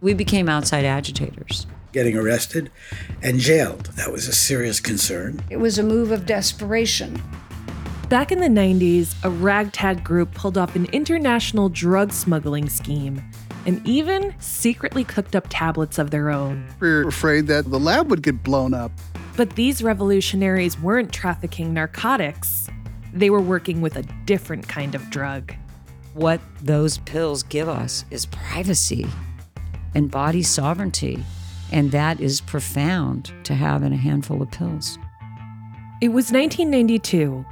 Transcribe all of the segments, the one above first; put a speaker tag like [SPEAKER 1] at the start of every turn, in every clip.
[SPEAKER 1] We became outside agitators.
[SPEAKER 2] Getting arrested and jailed. That was a serious concern.
[SPEAKER 3] It was a move of desperation.
[SPEAKER 4] Back in the 90s, a ragtag group pulled off an international drug smuggling scheme and even secretly cooked up tablets of their own.
[SPEAKER 5] We were afraid that the lab would get blown up.
[SPEAKER 4] But these revolutionaries weren't trafficking narcotics, they were working with a different kind of drug.
[SPEAKER 1] What those pills give us is privacy and body sovereignty. And that is profound to have in a handful of pills.
[SPEAKER 4] It was 1992.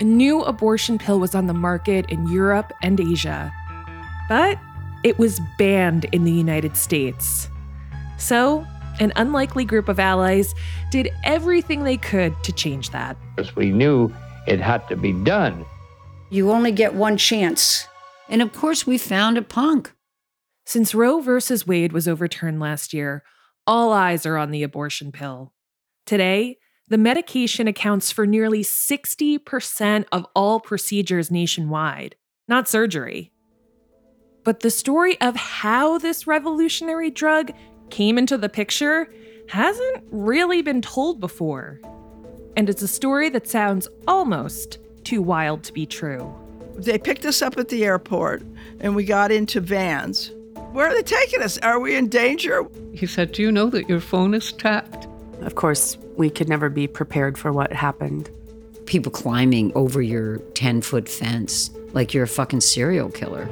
[SPEAKER 4] A new abortion pill was on the market in Europe and Asia. But it was banned in the United States. So, an unlikely group of allies did everything they could to change that.
[SPEAKER 6] Because we knew it had to be done.
[SPEAKER 3] You only get one chance.
[SPEAKER 1] And of course, we found a punk.
[SPEAKER 4] Since Roe versus Wade was overturned last year, all eyes are on the abortion pill. Today, the medication accounts for nearly 60% of all procedures nationwide, not surgery. But the story of how this revolutionary drug came into the picture hasn't really been told before. And it's a story that sounds almost too wild to be true.
[SPEAKER 7] They picked us up at the airport and we got into vans. Where are they taking us? Are we in danger?
[SPEAKER 8] He said, Do you know that your phone is tapped?
[SPEAKER 9] Of course, we could never be prepared for what happened.
[SPEAKER 1] People climbing over your 10 foot fence like you're a fucking serial killer.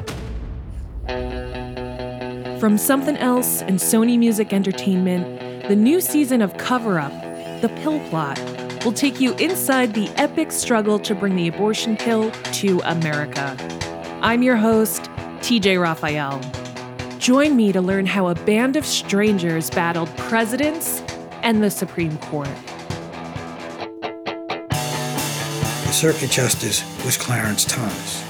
[SPEAKER 4] From Something Else and Sony Music Entertainment, the new season of Cover Up, The Pill Plot, will take you inside the epic struggle to bring the abortion pill to America. I'm your host, TJ Raphael. Join me to learn how a band of strangers battled presidents and the Supreme Court.
[SPEAKER 2] The circuit justice was Clarence Thomas.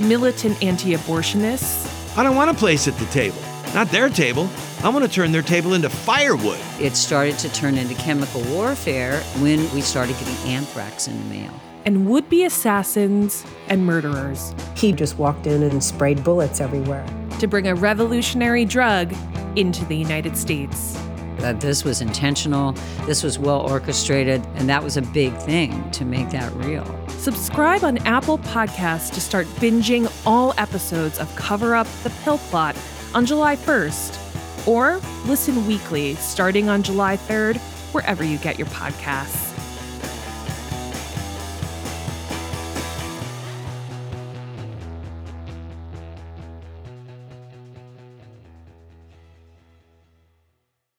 [SPEAKER 4] Militant anti abortionists.
[SPEAKER 10] I don't want a place at the table. Not their table. I want to turn their table into firewood.
[SPEAKER 1] It started to turn into chemical warfare when we started getting anthrax in the mail.
[SPEAKER 4] And would be assassins and murderers.
[SPEAKER 11] He just walked in and sprayed bullets everywhere
[SPEAKER 4] to bring a revolutionary drug into the United States.
[SPEAKER 1] That this was intentional, this was well orchestrated, and that was a big thing to make that real.
[SPEAKER 4] Subscribe on Apple Podcasts to start binging all episodes of Cover Up the Pill Plot on July 1st, or listen weekly starting on July 3rd, wherever you get your podcasts.